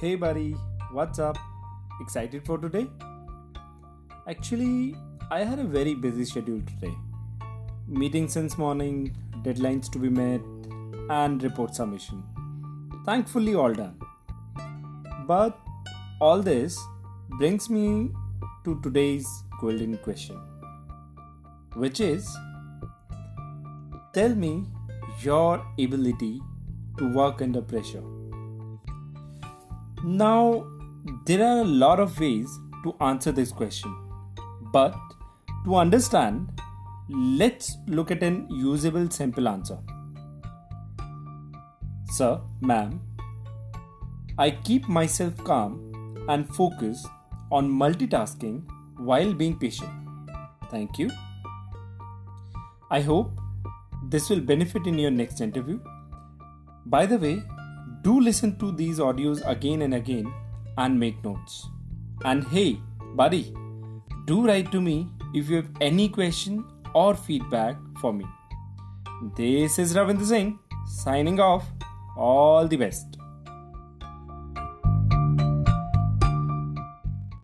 Hey buddy, what's up? Excited for today? Actually, I had a very busy schedule today. Meetings since morning, deadlines to be met, and report submission. Thankfully, all done. But all this brings me to today's golden question, which is Tell me your ability to work under pressure. Now, there are a lot of ways to answer this question, but to understand, let's look at an usable simple answer. Sir, ma'am, I keep myself calm and focus on multitasking while being patient. Thank you. I hope this will benefit in your next interview. By the way, do listen to these audios again and again and make notes. And hey, buddy, do write to me if you have any question or feedback for me. This is Ravinder Singh signing off. All the best.